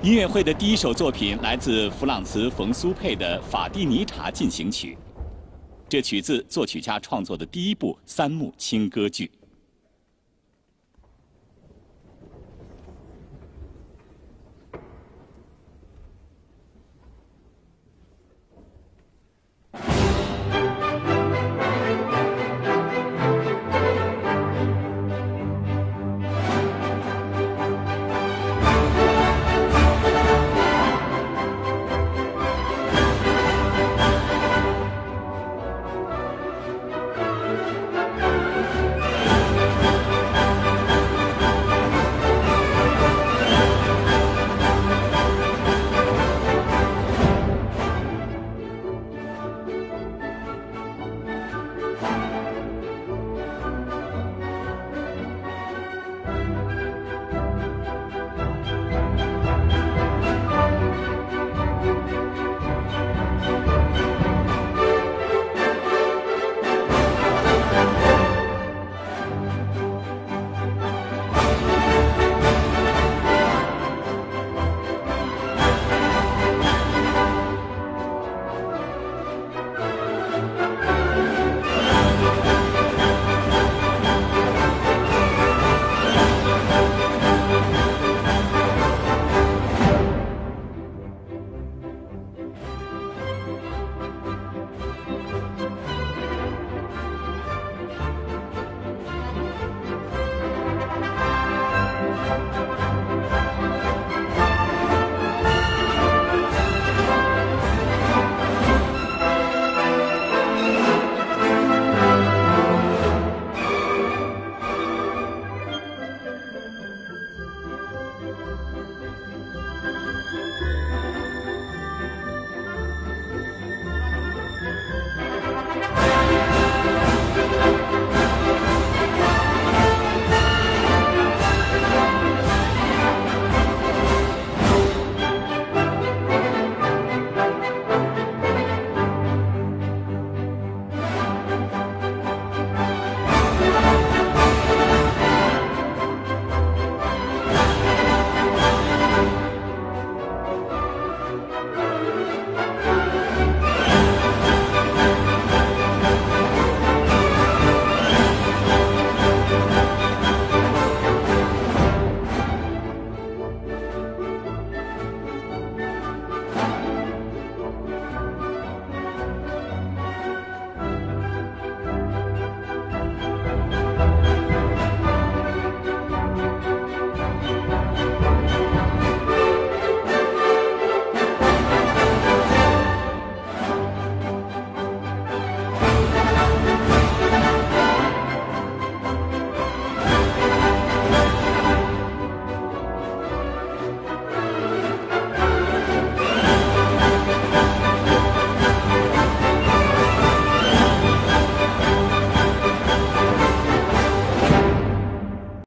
音乐会的第一首作品来自弗朗茨·冯·苏佩的《法蒂尼察进行曲》，这取自作曲家创作的第一部三幕轻歌剧。